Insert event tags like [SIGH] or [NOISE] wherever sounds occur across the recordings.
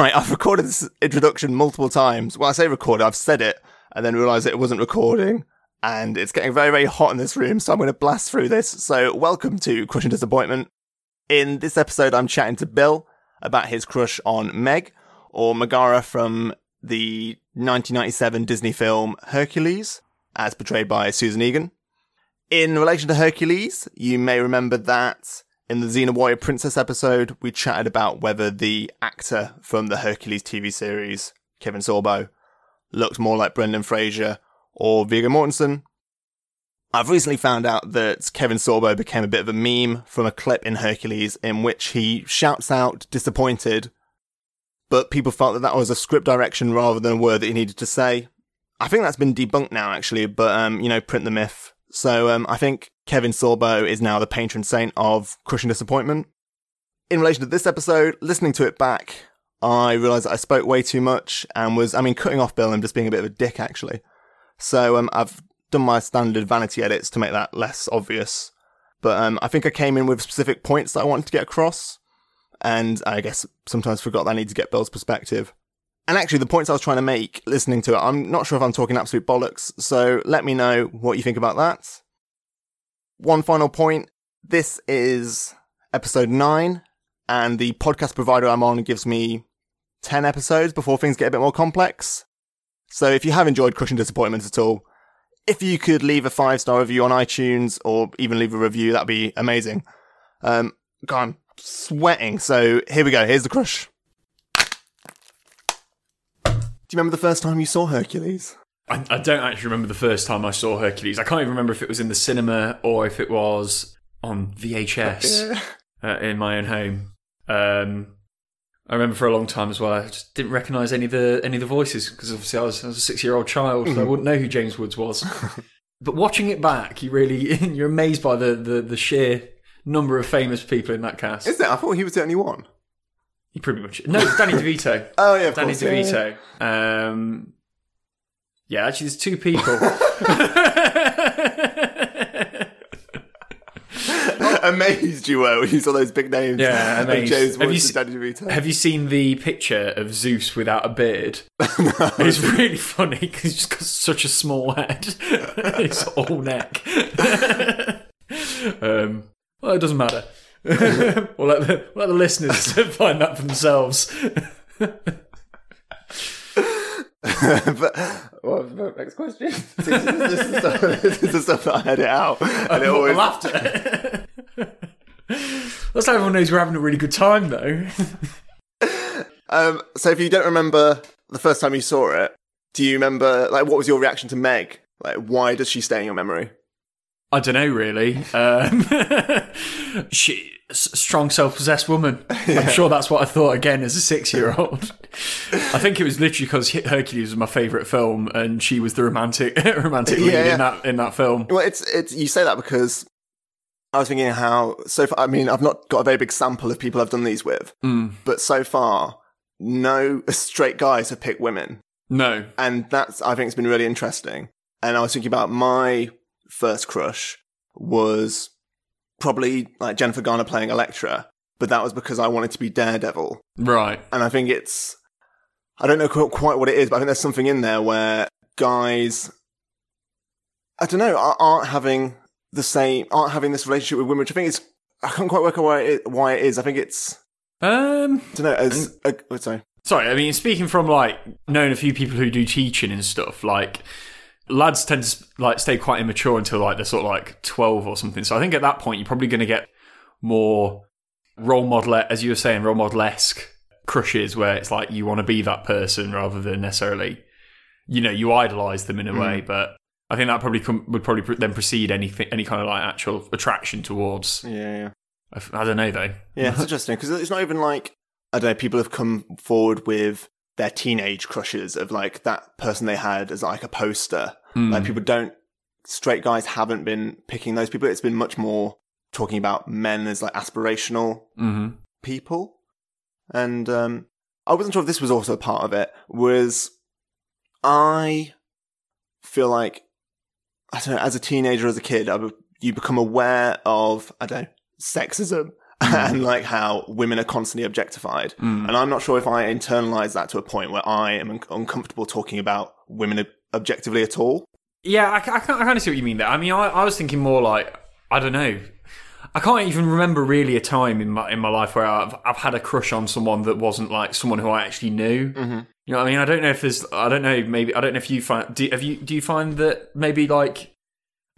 Right, I've recorded this introduction multiple times. Well, I say recorded, I've said it and then realised it wasn't recording. And it's getting very, very hot in this room, so I'm going to blast through this. So, welcome to Crushing Disappointment. In this episode, I'm chatting to Bill about his crush on Meg, or Megara from the 1997 Disney film Hercules, as portrayed by Susan Egan. In relation to Hercules, you may remember that in the Xena Warrior Princess episode, we chatted about whether the actor from the Hercules TV series, Kevin Sorbo, looked more like Brendan Fraser or Viggo Mortensen. I've recently found out that Kevin Sorbo became a bit of a meme from a clip in Hercules in which he shouts out disappointed, but people felt that that was a script direction rather than a word that he needed to say. I think that's been debunked now, actually, but, um, you know, print the myth. So, um, I think Kevin Sorbo is now the patron saint of crushing disappointment. In relation to this episode, listening to it back, I realised that I spoke way too much and was, I mean, cutting off Bill and just being a bit of a dick, actually. So, um, I've done my standard vanity edits to make that less obvious. But um, I think I came in with specific points that I wanted to get across. And I guess sometimes forgot that I need to get Bill's perspective. And actually, the points I was trying to make listening to it, I'm not sure if I'm talking absolute bollocks. So let me know what you think about that. One final point. This is episode nine, and the podcast provider I'm on gives me 10 episodes before things get a bit more complex. So if you have enjoyed Crushing Disappointments at all, if you could leave a five star review on iTunes or even leave a review, that'd be amazing. Um, God, I'm sweating. So here we go. Here's the crush. Do you remember the first time you saw Hercules? I, I don't actually remember the first time I saw Hercules. I can't even remember if it was in the cinema or if it was on VHS [LAUGHS] uh, in my own home. Um, I remember for a long time as well. I just didn't recognise any of the any of the voices because obviously I was, I was a six year old child, so I wouldn't know who James Woods was. [LAUGHS] but watching it back, you really [LAUGHS] you're amazed by the, the the sheer number of famous people in that cast. Is it? I thought he was the only one. You pretty much no, it's Danny DeVito. [LAUGHS] Oh yeah, Danny course. Yeah, yeah. DeVito. Um, yeah, actually, there's two people. [LAUGHS] Amazed you were when you saw those big names. Yeah, amazed. James Have you Danny DeVito. Have you seen the picture of Zeus without a beard? [LAUGHS] It's really funny because he's just got such a small head. it's all neck. um, well, it doesn't matter. [LAUGHS] we'll, let the, we'll let the listeners [LAUGHS] find that for themselves. [LAUGHS] but the next question? This, is, stuff, this is the stuff that I edit out, and it always laughter. That's how everyone knows we're having a really good time, though. Um, so if you don't remember the first time you saw it, do you remember like what was your reaction to Meg? Like why does she stay in your memory? I don't know, really. Um, [LAUGHS] she, strong, self-possessed woman. I'm sure that's what I thought again as a six-year-old. I think it was literally because Hercules was my favourite film, and she was the romantic, [LAUGHS] romantic lead Yeah, yeah. in that in that film. Well, it's it's you say that because I was thinking how so far. I mean, I've not got a very big sample of people I've done these with, Mm. but so far, no straight guys have picked women. No, and that's I think it's been really interesting. And I was thinking about my first crush was probably like Jennifer Garner playing Elektra, but that was because I wanted to be Daredevil. right. And I think it's I don't know quite what it is, but I think there's something in there where guys I don't know aren't having the same aren't having this relationship with women, which I think is I can't quite work out why it, why it is. I think it's Um, I don't know as a, oh, sorry. sorry. I mean, speaking from like knowing a few people who do teaching and stuff, like lads tend to like stay quite immature until like they're sort of like 12 or something. So I think at that point you're probably going to get more role model, as you were saying, role model esque crushes where it's like you want to be that person rather than necessarily, you know, you idolize them in a mm. way. But I think that probably com- would probably then precede anything, any kind of like actual attraction towards. Yeah, yeah. I, f- I don't know though. Yeah, it's interesting because it's not even like I don't know. People have come forward with their teenage crushes of like that person they had as like a poster. Hmm. Like people don't straight guys haven't been picking those people. It's been much more talking about men as like aspirational hmm people. And um, I wasn't sure if this was also a part of it. Was I feel like I don't know as a teenager, as a kid, I, you become aware of I don't know sexism [LAUGHS] and like how women are constantly objectified. And I'm not sure if I internalize that to a point where I am un- uncomfortable talking about women ob- objectively at all. Yeah, I, I, I kind of see what you mean there. I mean, I, I was thinking more like I don't know. I can't even remember really a time in my in my life where I've I've had a crush on someone that wasn't like someone who I actually knew. Mm-hmm. You know, what I mean, I don't know if there's, I don't know, maybe I don't know if you find, do, have you do you find that maybe like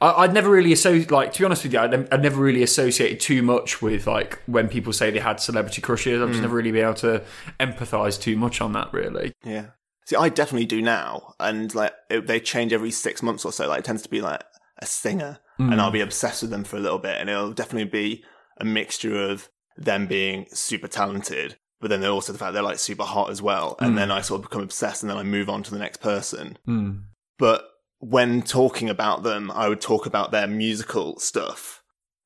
I, I'd never really associate, like to be honest with you, I'd, I'd never really associated too much with like when people say they had celebrity crushes. I've just never really been able to empathise too much on that. Really, Yeah. See, I definitely do now, and like it, they change every six months or so. Like it tends to be like a singer, and I'll mm. be obsessed with them for a little bit, and it'll definitely be a mixture of them being super talented, but then they're also the fact they're like super hot as well, and mm. then I sort of become obsessed, and then I move on to the next person. Mm. But when talking about them, I would talk about their musical stuff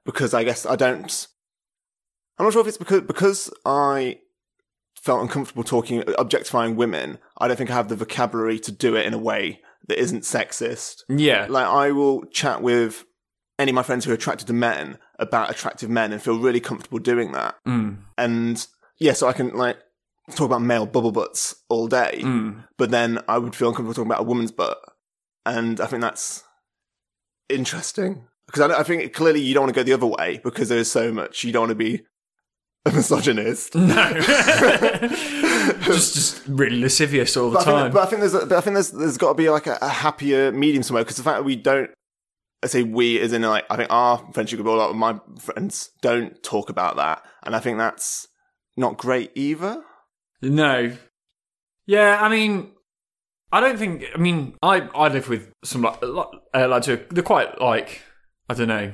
because I guess I don't. I'm not sure if it's because because I felt uncomfortable talking objectifying women. I don't think I have the vocabulary to do it in a way that isn't sexist. yeah, Like I will chat with any of my friends who are attracted to men about attractive men and feel really comfortable doing that. Mm. And yeah, so I can like talk about male bubble butts all day, Mm. but then I would feel uncomfortable talking about a woman's butt. And I think that's interesting because I, I think clearly you don't want to go the other way because there's so much you don't want to be a misogynist. No, [LAUGHS] just just really lascivious all the But I, think, time. but I think there's, a, but I think there's, there's got to be like a, a happier medium somewhere because the fact that we don't, I say we is in like I think our friendship group, a lot of my friends don't talk about that, and I think that's not great either. No. Yeah, I mean, I don't think. I mean, I I live with some like uh, lads who they're quite like I don't know.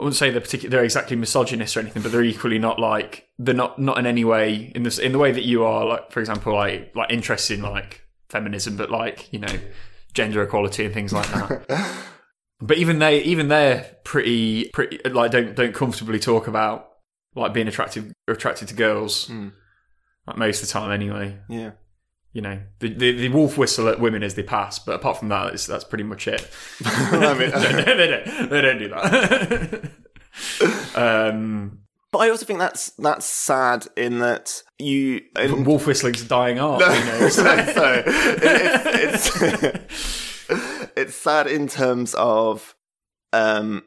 I wouldn't say they're particular. They're exactly misogynist or anything, but they're equally not like they're not not in any way in this in the way that you are. Like for example, like like interested in like feminism, but like you know gender equality and things like that. [LAUGHS] but even they even they're pretty pretty like don't don't comfortably talk about like being attracted attracted to girls Mm. like most of the time anyway Yeah. You know the, the the wolf whistle at women as they pass but apart from that it's, that's pretty much it [LAUGHS] I mean, [LAUGHS] they, they don't they don't do that [LAUGHS] um but I also think that's that's sad in that you. In, wolf whistling's dying art you know so, so it, it's, it's, it's sad in terms of um,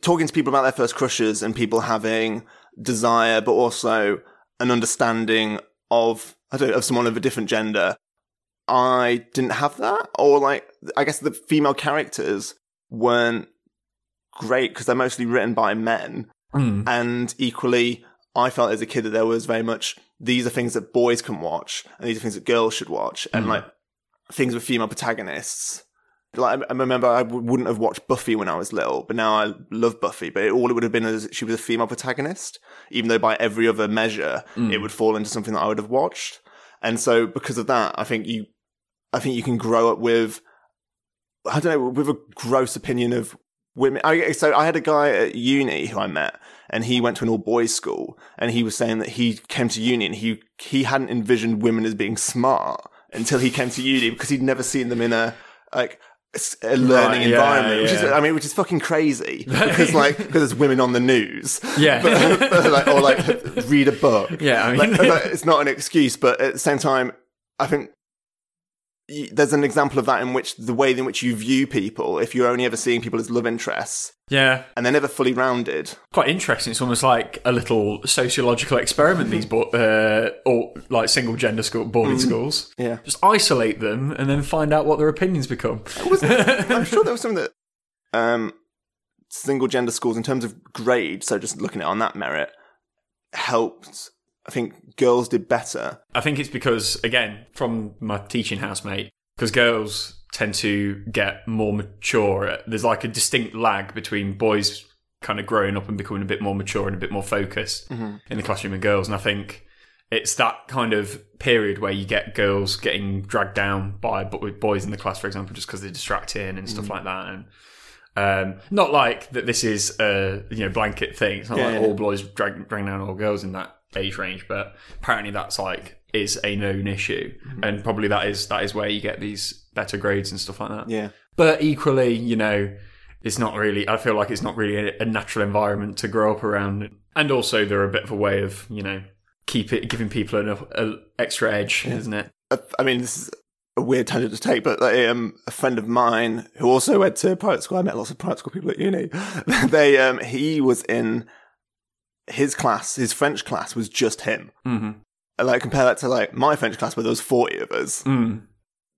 talking to people about their first crushes and people having desire, but also an understanding of I don't know, of someone of a different gender. I didn't have that, or like I guess the female characters weren't great because they're mostly written by men, Mm. and equally, I felt as a kid that there was very much these are things that boys can watch, and these are things that girls should watch, and like things with female protagonists. Like I remember, I w- wouldn't have watched Buffy when I was little, but now I love Buffy. But it, all it would have been is she was a female protagonist, even though by every other measure it would fall into something that I would have watched. And so, because of that, I think you, I think you can grow up with, I don't know, with a gross opinion of women. I, so I had a guy at uni who I met, and he went to an all boys school, and he was saying that he came to uni and he he hadn't envisioned women as being smart until he came to uni because he'd never seen them in a like a learning Right, yeah, environment, which is. I mean, which is fucking crazy [LAUGHS] because like because there's women on the news, Yeah. [LAUGHS] but, like, or like read a book, Yeah, I mean- like, it's not an excuse, but at the same time, I think there's an example of that in which the way in which you view people, if you're only ever seeing people as love interests yeah and they're never fully rounded, quite interesting it's almost like a little sociological experiment these bo- uh, or like single gender school boarding schools yeah. just isolate them and then find out what their opinions become [LAUGHS] I'm sure there was something that um, single gender schools, in terms of grade, so just looking at it on that merit, helped. I think girls did better. I think it's because, again, from my teaching housemate, because girls tend to get more mature. There's like a distinct lag between boys kind of growing up and becoming a bit more mature and a bit more focused in the classroom and girls. And I think it's that kind of period where you get girls getting dragged down by bo- boys in the class, for example, just because they're distracting and stuff like that. And um, not like that this is a you know blanket thing. It's not Yeah, like yeah. all boys drag, drag down all girls in that age range, but apparently that's like is a known issue, Mm-hmm. and probably that is that is where you get these better grades and stuff like that. Yeah. But equally, you know, it's not really. I feel like it's not really a, a natural environment to grow up around, and also they're a bit of a way of you know keep it giving people an a extra edge, isn't it? Uh, I mean, this is a weird tangent to take, but like, um, a friend of mine who also went to private school, I met lots of private school people at uni. [LAUGHS] they, um, he was in his class, his French class was just him. Mm-hmm. And, like compare that to like my French class where there was forty of us. Mm.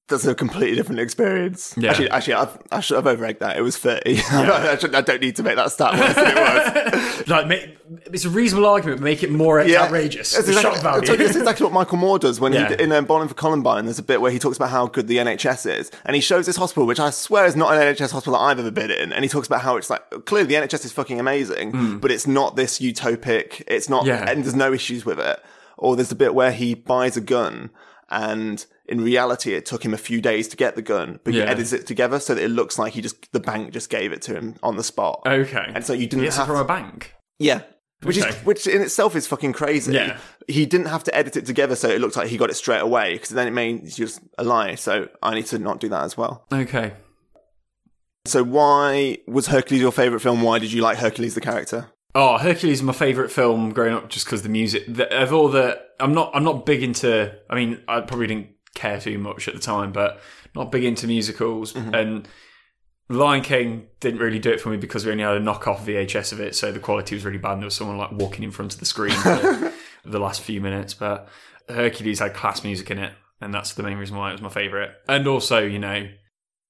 That's a completely different experience. Yeah. Actually, actually, I've, I should have over-egged that. It was thirty. [LAUGHS] I, should, I don't need to make that stat worse than it was. [LAUGHS] Like, make, it's a reasonable argument, but make it more outrageous. That's exactly, value. that's exactly what Michael Moore does when Yeah. he in um, Bowling for Columbine. There's a bit where he talks about how good the NHS is, and he shows this hospital, which I swear is not an NHS hospital that I've ever been in. And he talks about how it's like clearly the NHS is fucking amazing, but it's not this utopic. It's not. Yeah. and there's no issues with it. Or there's a bit where he buys a gun, and in reality, it took him a few days to get the gun, but he Yeah. edits it together so that it looks like he just the bank just gave it to him on the spot. okay. And so you didn't have from a bank. yeah. Which Okay. is which in itself is fucking crazy. Yeah. He didn't have to edit it together so it looked like he got it straight away because then it means just a lie. So I need to not do that as well. Okay. So why was Hercules your favorite film? Why did you like Hercules the character? Oh, Hercules is my favorite film growing up, just because the music. The, of all the, I'm not, I'm not big into. I mean, I probably didn't care too much at the time, but not big into musicals. Mm-hmm. And Lion King didn't really do it for me because we only had a knockoff VHS of it, so the quality was really bad. And there was someone like walking in front of the screen for [LAUGHS] the last few minutes, but Hercules had class music in it, and that's the main reason why it was my favorite. And also, you know.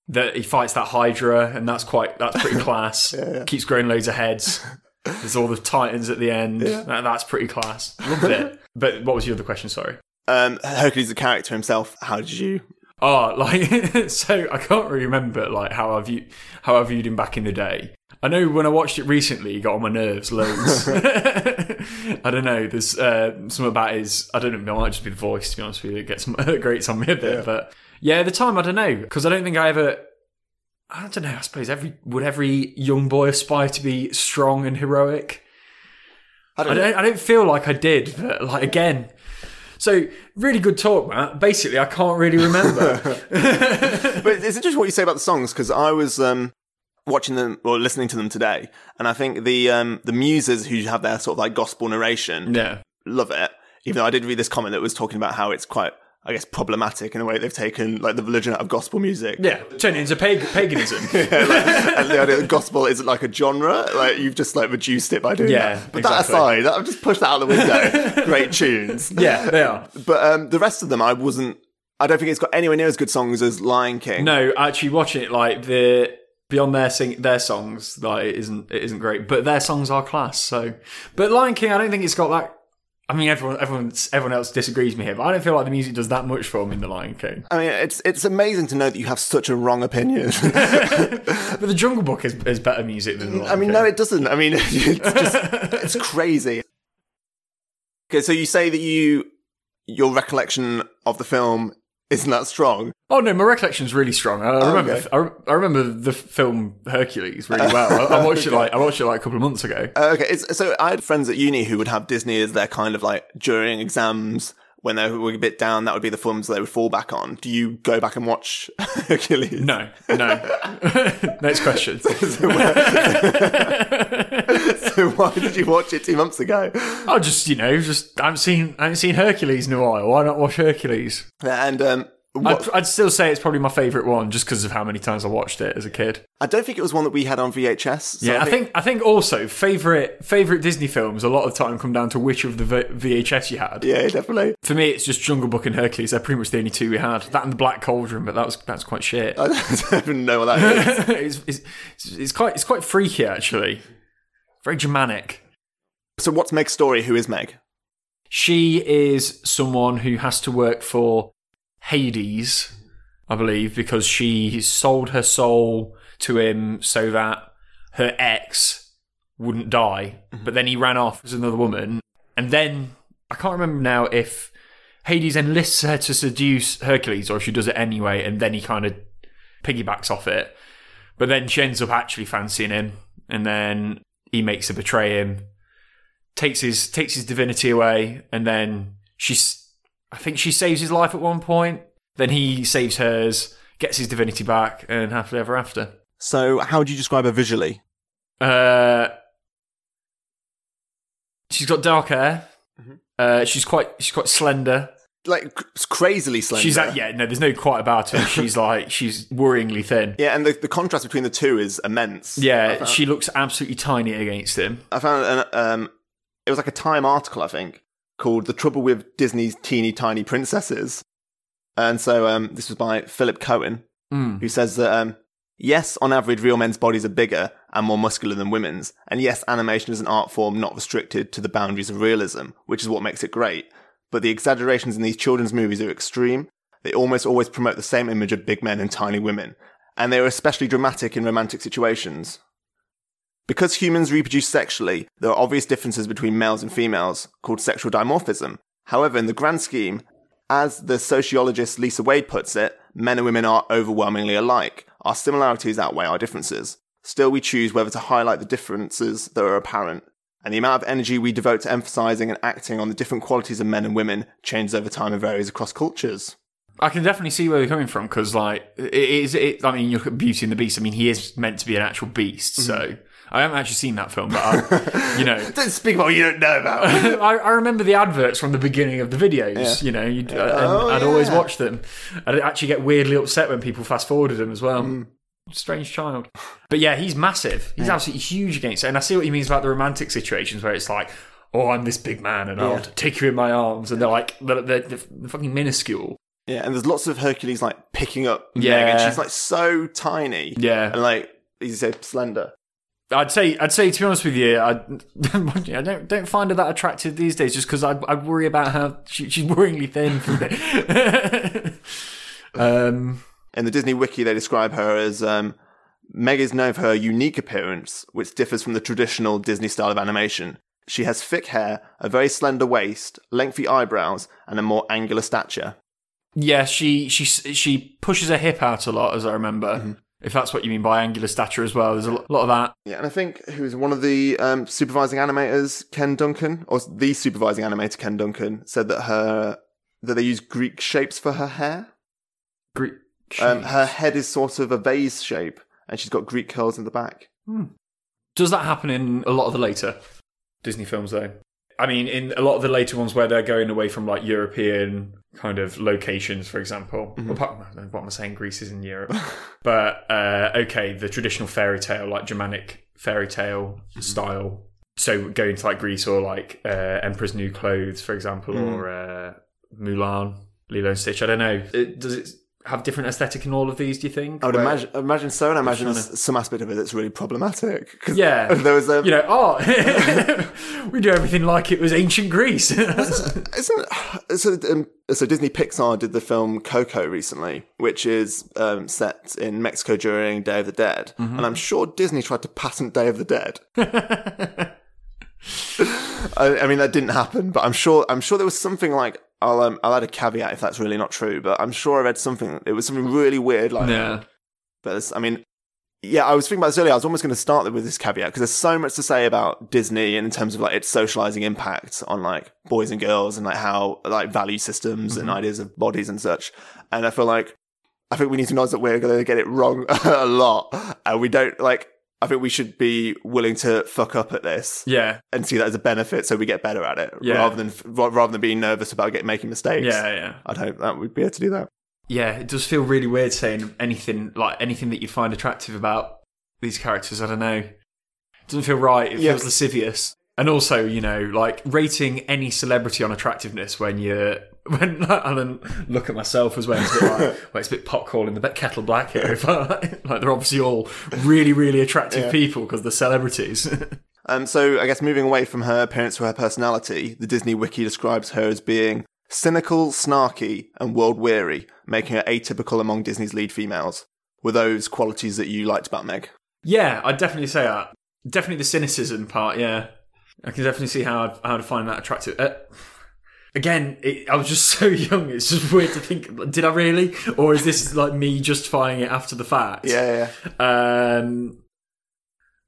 That he fights that Hydra, and that's quite that's pretty [LAUGHS] class. Keeps growing loads of heads. [LAUGHS] There's all the titans at the end. That, that's pretty class. Loved it. But what was your other question? Sorry. Um, Hercules the character himself. How did you? Oh, [LAUGHS] like so I can't really remember like how I view how I viewed him back in the day. I know when I watched it recently, he got on my nerves loads. [LAUGHS] [LAUGHS] I don't know. There's uh, something about his. I don't know. It might just be the voice. To be honest with you, it gets grates on me a bit. But yeah, at the time I don't know because I don't think I ever. I don't know. I suppose every would every young boy aspire to be strong and heroic. I I don't know. don't, I don't feel like I did, but like again. So really good talk, Matt. Basically, I can't really remember. [LAUGHS] but it's interesting what you say about the songs because I was um, watching them or listening to them today, and I think the um, the muses who have their sort of like gospel narration yeah, love it. Even though I did read this comment that was talking about how it's quite, I guess, problematic in a way they've taken like the religion out of gospel music. yeah. Turn it into pag- paganism. [LAUGHS] and the idea that gospel isn't like a genre, like you've just like reduced it by doing Yeah, that. But that aside, I've just pushed that out the window. [LAUGHS] Great tunes. yeah, they are. But um, the rest of them, I wasn't. I don't think it's got anywhere near as good songs as Lion King. No, actually, watching it like the beyond their sing their songs, like it isn't it isn't great, but their songs are class. So, but Lion King, I don't think it's got that. I mean, everyone everyone everyone else disagrees with me here, but I don't feel like the music does that much for me in the Lion King. I mean, it's it's amazing to know that you have such a wrong opinion. [LAUGHS] But the Jungle Book is, is better music than the Lion I mean, King. no, it doesn't. I mean, [LAUGHS] it's just it's crazy. Okay, so you say that you your recollection of the film isn't that strong. Oh no, my recollection's really strong. I remember, okay. I, I remember the film Hercules really well. I, I watched it [LAUGHS] like I watched it like a couple of months ago. Uh, okay, it's, so I had friends at uni who would have Disney as their kind of like during exams when they were a bit down. That would be the films they would fall back on. Do you go back and watch [LAUGHS] Hercules? No, no. [LAUGHS] Next question. [LAUGHS] so why did you watch it two months ago? Oh, just you know, just I haven't seen I haven't seen Hercules in a while. Why not watch Hercules? And um, I'd, I'd still say it's probably my favourite one, just because of how many times I watched it as a kid. I don't think it was one that we had on VHS. so Yeah, I think I think also favourite favourite Disney films a lot of the time come down to which of the v- VHS you had. Yeah, definitely. For me, it's just Jungle Book and Hercules. They're pretty much the only two we had. That and the Black Cauldron, but that was that's quite shit. [LAUGHS] I don't even know what that is. [LAUGHS] it's, it's, it's quite it's quite freaky actually. Very Germanic. so what's Meg's story? Who is Meg? She is someone who has to work for Hades, I believe, because she sold her soul to him so that her ex wouldn't die. Mm-hmm. But then he ran off with another woman. And then I can't remember now if Hades enlists her to seduce Hercules or if she does it anyway, and then he kind of piggybacks off it. But then she ends up actually fancying him, and then he makes her betray him takes his takes his divinity away, and then she's I think she saves his life at one point. Then he saves hers, gets his divinity back, and happily ever after. So, how would you describe her visually? Uh, she's got dark hair. Mhm. Uh, she's quite she's quite slender. Like c- crazily slender. She's at, yeah no, there's no quite about her. She's like she's worryingly thin. [LAUGHS] Yeah, and the, the contrast between the two is immense. Yeah, she looks absolutely tiny against him. I found an, um, it was like a Time article, I think, called "The Trouble with Disney's Teeny Tiny Princesses," and so um, this was by Philip Cohen, Mm. who says that um, yes, on average, real men's bodies are bigger and more muscular than women's, and yes, animation is an art form not restricted to the boundaries of realism, which is what makes it great. But the exaggerations in these children's movies are extreme. They almost always promote the same image of big men and tiny women, and they are especially dramatic in romantic situations. Because humans reproduce sexually, there are obvious differences between males and females, called sexual dimorphism. However, in the grand scheme, as the sociologist Lisa Wade puts it, men and women are overwhelmingly alike. Our similarities outweigh our differences. Still, we choose whether to highlight the differences that are apparent. And the amount of energy we devote to emphasizing and acting on the different qualities of men and women changes over time and varies across cultures. I can definitely see where you're coming from because, like, it is. It, I mean, you look at Beauty and the Beast. I mean, he is meant to be an actual beast. Mm-hmm. So I haven't actually seen that film, but I, [LAUGHS] you know, Don't speak about what you don't know about. [LAUGHS] I, I remember the adverts from the beginning of the videos. You know, you'd, uh, Oh, I'd always watch them. I'd actually get weirdly upset when people fast forwarded them as well. Mm. Strange child, but yeah, he's massive. He's absolutely huge against it, and I see what he means about the romantic situations where it's like, "Oh, I'm this big man, and I'll take you in my arms," and they're like, they're, they're, they're fucking minuscule. Yeah, and there's lots of Hercules like picking up Yeah. Meg, and she's like so tiny. Yeah, And like, he's say, slender. I'd say, I'd say, to be honest with you, I, [LAUGHS] I don't don't find her that attractive these days, just because I I worry about her. She, she's worryingly thin. [LAUGHS] um, In the Disney Wiki, they describe her as um, Meg is known for her unique appearance, which differs from the traditional Disney style of animation. She has thick hair, a very slender waist, lengthy eyebrows, and a more angular stature. yeah, she she she pushes her hip out a lot, as I remember. If that's what you mean by angular stature as well, there's a lot of that. Yeah, and I think who's one of the um, supervising animators, Ken Duncan, or the supervising animator, Ken Duncan, said that her that they use Greek shapes for her hair. Greek. Um, her head is sort of a vase shape, and she's got Greek curls in the back. Does that happen in a lot of the later Disney films, though? I mean, in a lot of the later ones where they're going away from like European kind of locations, for example. Well, apart- what am I saying? Greece is in Europe, [LAUGHS] but uh, okay, the traditional fairy tale, like Germanic fairy tale style. So going to like Greece or like uh, Emperor's New Clothes, for example, or uh, Mulan, Lilo and Stitch. I don't know. It, does it have different aesthetic in all of these? Do you think? I would Where- imagine, imagine so, and I imagine some aspect of it that's really problematic. Yeah. [LAUGHS] there was a you know, oh, [LAUGHS] we do everything like it was ancient Greece. [LAUGHS] Isn't so? Um, so Disney Pixar did the film Coco recently, which is um, set in Mexico during Day of the Dead, Mm-hmm. and I'm sure Disney tried to patent Day of the Dead. I, I mean, that didn't happen, but I'm sure. I'm sure there was something like. I'll um, I'll add a caveat if that's really not true, but I'm sure I read something. It was something really weird, like. yeah. But I mean, yeah, I was thinking about this earlier. I was almost going to start with this caveat because there's so much to say about Disney in terms of like its socializing impact on like boys and girls and like how like value systems and ideas of bodies and such. And I feel like I think we need to acknowledge that we're going to get it wrong [LAUGHS] a lot, and we don't like. I think we should be willing to fuck up at this Yeah. and see that as a benefit, so we get better at it, Yeah. rather than rather than being nervous about get, making mistakes. Yeah. Yeah. I'd hope that we'd be able to do that. Yeah. It does feel really weird saying anything like anything that you find attractive about these characters. I don't know. It doesn't feel right. It Yeah. feels lascivious. And also, you know, like rating any celebrity on attractiveness when you're [LAUGHS] when and then look at myself as well. It's a bit like, [LAUGHS] well, it's a bit pot calling the bit kettle black here. If I, [LAUGHS] like they're obviously all really, really attractive people because they're celebrities. Um, so I guess moving away from her appearance to her personality, the Disney Wiki describes her as being cynical, snarky, and world weary, making her atypical among Disney's lead females. Were those qualities that you liked about Meg? Yeah, I'd definitely say that. Definitely the cynicism part. Yeah, I can definitely see how I'd, how I'd find that attractive. Uh, again, it, I was just [LAUGHS] so young. It's just weird to think. Did I really, or is this like me justifying it after the fact? Yeah, yeah. Um,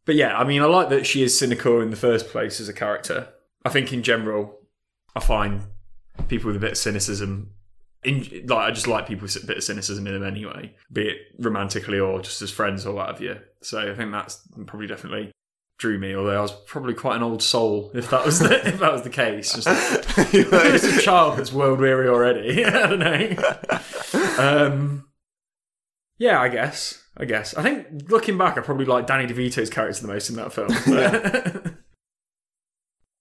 but yeah, I mean, I like that she is cynical in the first place as a character. I think in general, I find people with a bit of cynicism in, like I just like people with a bit of cynicism in them anyway, be it romantically or just as friends or what have you. So I think that's probably definitely drew me. Although I was probably quite an old soul if that was the, [LAUGHS] if that was the case. Just, [LAUGHS] [LAUGHS] just a child that's world weary already. I don't know. Um, yeah, I guess. I guess. I think looking back, I probably like Danny DeVito's character the most in that film.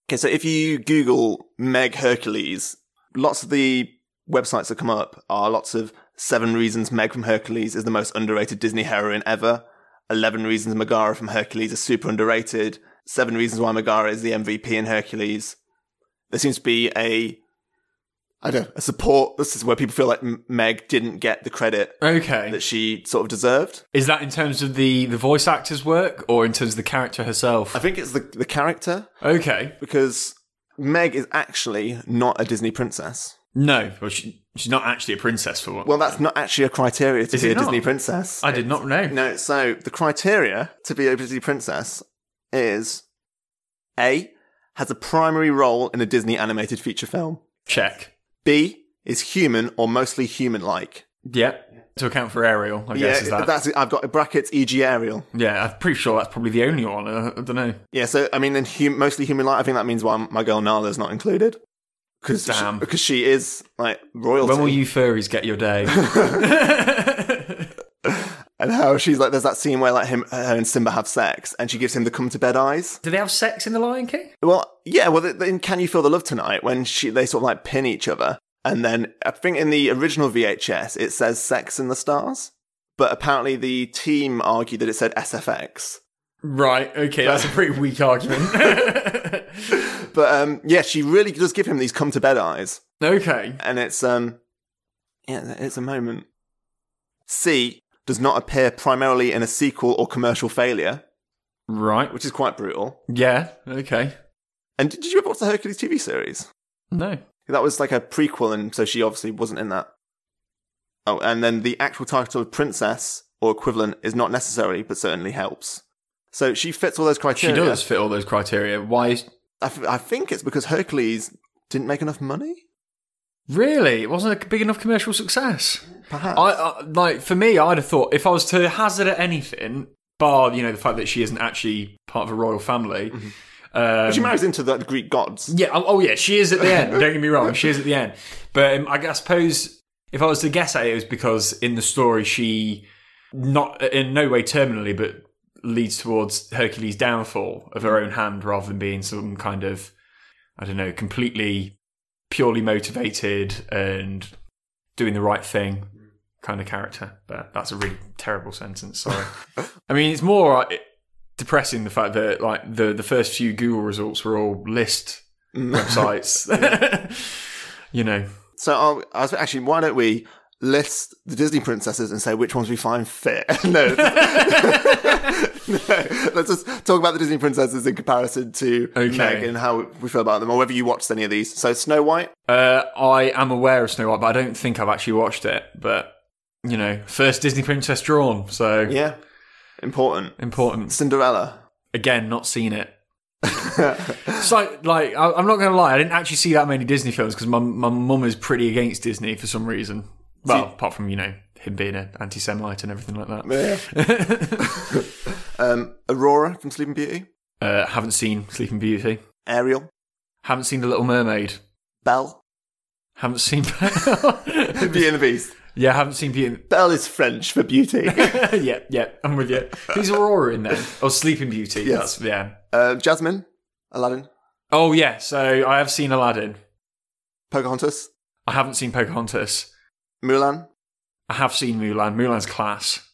Okay, so if you Google Meg Hercules, lots of the websites that come up are lots of seven reasons Meg from Hercules is the most underrated Disney heroine ever. 11 reasons Megara from Hercules is super underrated. Seven reasons why Megara is the MVP in Hercules. There seems to be a, I don't know, a support. This is where people feel like Meg didn't get the credit okay. that she sort of deserved. Is that in terms of the, the voice actor's work or in terms of the character herself? I think it's the, the character Okay. because Meg is actually not a Disney princess. No, well, she, she's not actually a princess for what? Well, that's not actually a criteria to Is be it a not? Disney princess. I did not know. No, so the criteria to be a Disney princess is A, has a primary role in a Disney animated feature film. Check. B, is human or mostly human like. Yep. To account for Ariel, I guess is that. that's I've got brackets e.g. Ariel. yeah, I'm pretty sure that's probably the only one. Uh, I don't know. Yeah, so I mean, in hum- mostly human like, I think that means why my girl Nala's not included. Because Damn. because she is like royalty. When will you furries get your day? [LAUGHS] [LAUGHS] and how she's like, there's that scene where like him, her and Simba have sex, and she gives him the come to bed eyes. Do they have sex in the Lion King? Well, yeah. Well, in Can You Feel the Love Tonight, when she they sort of like pin each other, and then I think in the original VHS it says "Sex in the Stars," but apparently the team argued that it said SFX. Right. Okay, that's a pretty weak argument. [LAUGHS] But um, yeah, she really does give him these come to bed eyes, okay. and it's um, yeah, it's a moment. C does not appear primarily in a sequel or commercial failure, Right. which is quite brutal. Yeah. Okay. And did you ever watch the Hercules TV series? No. That was like a prequel, and so she obviously wasn't in that. Oh, and then the actual title of princess or equivalent is not necessary, but certainly helps. So she fits all those criteria. She does fit all those criteria. Why? I, f- I think it's because Hercules didn't make enough money. Really? It wasn't a big enough commercial success. Perhaps. I, I like for me, I'd have thought if I was to hazard at anything, bar you know the fact that she isn't actually part of a royal family. Um, she marries into the Greek gods. yeah. Oh, oh, yeah. She is at the end. Don't get me wrong. She is at the end. But um, I guess- suppose if I was to guess at it, it was because in the story she not in no way terminally, but leads towards Hercules' downfall of her own hand, rather than being some kind of I don't know, completely purely motivated and doing the right thing kind of character. But that's a really terrible sentence. Sorry. [LAUGHS] I mean, it's more uh, depressing the fact that like the the first few Google results were all list websites. [LAUGHS] [LAUGHS] you know, So I'll, I was actually, why don't we list the Disney princesses and say which ones we find fit? [LAUGHS] no. [LAUGHS] no. Let's just talk about the Disney princesses in comparison to Okay. Meg and how we feel about them, or whether you watched any of these. So Snow White, uh, I am aware of Snow White, but I don't think I've actually watched it. But you know, first Disney princess drawn, so yeah, important. important. Cinderella. Again, not seen it. [LAUGHS] It's like, I, I'm not going to lie, I didn't actually see that many Disney films because my my mum is pretty against Disney for some reason. Well, apart from you know him being an anti-Semite and everything like that. Yeah. [LAUGHS] um, Aurora from Sleeping Beauty, Uh, haven't seen Sleeping Beauty. Ariel, Haven't seen The Little Mermaid. Belle, Haven't seen. [LAUGHS] [LAUGHS] Beauty and the Beast. yeah, haven't seen Beauty. Belle is French for beauty. yeah, yeah, I'm with you. Who's Aurora in there? Oh, Sleeping Beauty. Yes. That's yeah. uh, Jasmine, Aladdin, Oh yeah. So I have seen Aladdin. Pocahontas, I haven't seen Pocahontas. Mulan, I have seen Mulan. Mulan's class.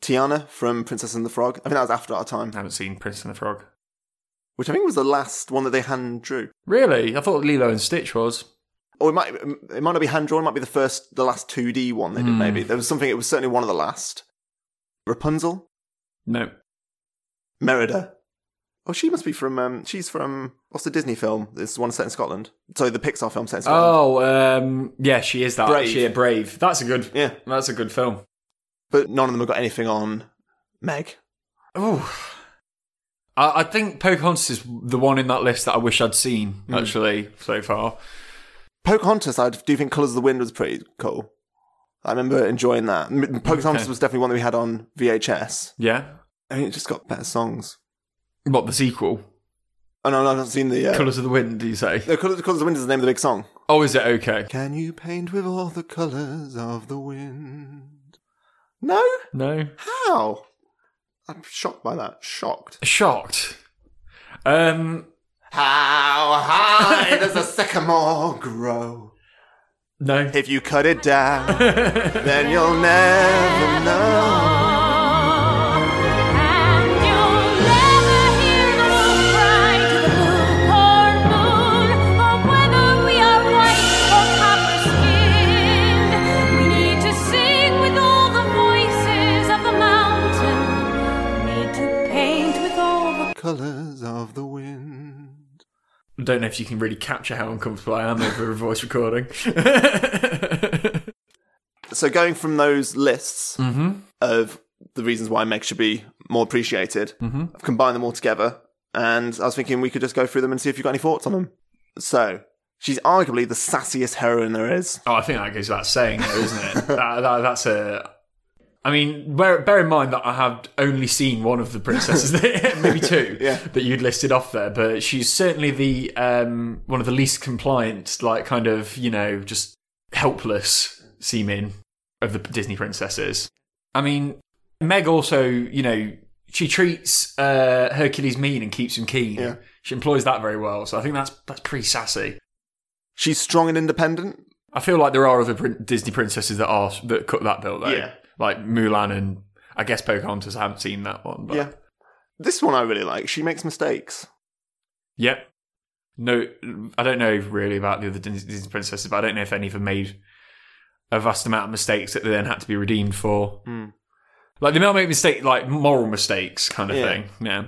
Tiana from Princess and the Frog. I think that was after our time, I haven't seen Princess and the Frog. which I think was the last one that they hand drew. Really? I thought Lilo and Stitch was. Or it might it might not be hand drawn. It might be the first, the last two D one they did. Hmm. Maybe there was something. It was certainly one of the last. Rapunzel, No. Merida. Oh, she must be from. Um, she's from what's the Disney film? This one set in Scotland. Sorry, the Pixar film set in Scotland. Oh, um, yeah, she is that. Brave. She Brave. That's a good. Yeah, That's a good film. but none of them have got anything on Meg. Oh. I, I think Pocahontas is the one in that list that I wish I'd seen, actually, so far. Pocahontas, I do think Colours of the Wind was pretty cool. I remember enjoying that. Pocahontas Okay. was definitely one that we had on VHS. Yeah. I mean, it just got better songs. What the sequel? Oh no, no I've not seen the. Uh, Colours of the Wind? Do you say? no, Colours, Colours of the Wind is the name of the big song. Oh, is it okay? Can you paint with all the colours of the wind? No? No. How? I'm shocked by that. Shocked. Shocked. Um. How high does a sycamore grow? No. If you cut it down, then you'll never know. Don't know if you can really capture how uncomfortable I am over a voice recording. [LAUGHS] So going from those lists mm-hmm. of the reasons why Meg should be more appreciated, Mm-hmm. I've combined them all together, and I was thinking we could just go through them and see if you've got any thoughts on them. So she's arguably the sassiest heroine there is. Oh, I think that goes without saying, though, isn't it? [LAUGHS] that, that, that's a. I mean, bear, bear in mind that I have only seen one of the princesses, [LAUGHS] [LAUGHS] maybe two, Yeah. that you'd listed off there. But she's certainly the um, one of the least compliant, like kind of you know just helpless seeming of the Disney princesses. I mean, Meg also, you know, she treats uh, Hercules mean and keeps him keen. Yeah. She employs that very well, so I think that's that's pretty sassy. She's strong and independent. I feel like there are other Disney princesses that are that cut that bill though. Yeah. Like Mulan and I guess Pocahontas. I haven't seen that one, but Yeah. This one I really like. She makes mistakes. Yep. No, I don't know really about the other Disney princesses, but I don't know if any of them made a vast amount of mistakes that they then had to be redeemed for. Mm. Like they might make mistake, like moral mistakes, kind of Yeah. thing. Yeah,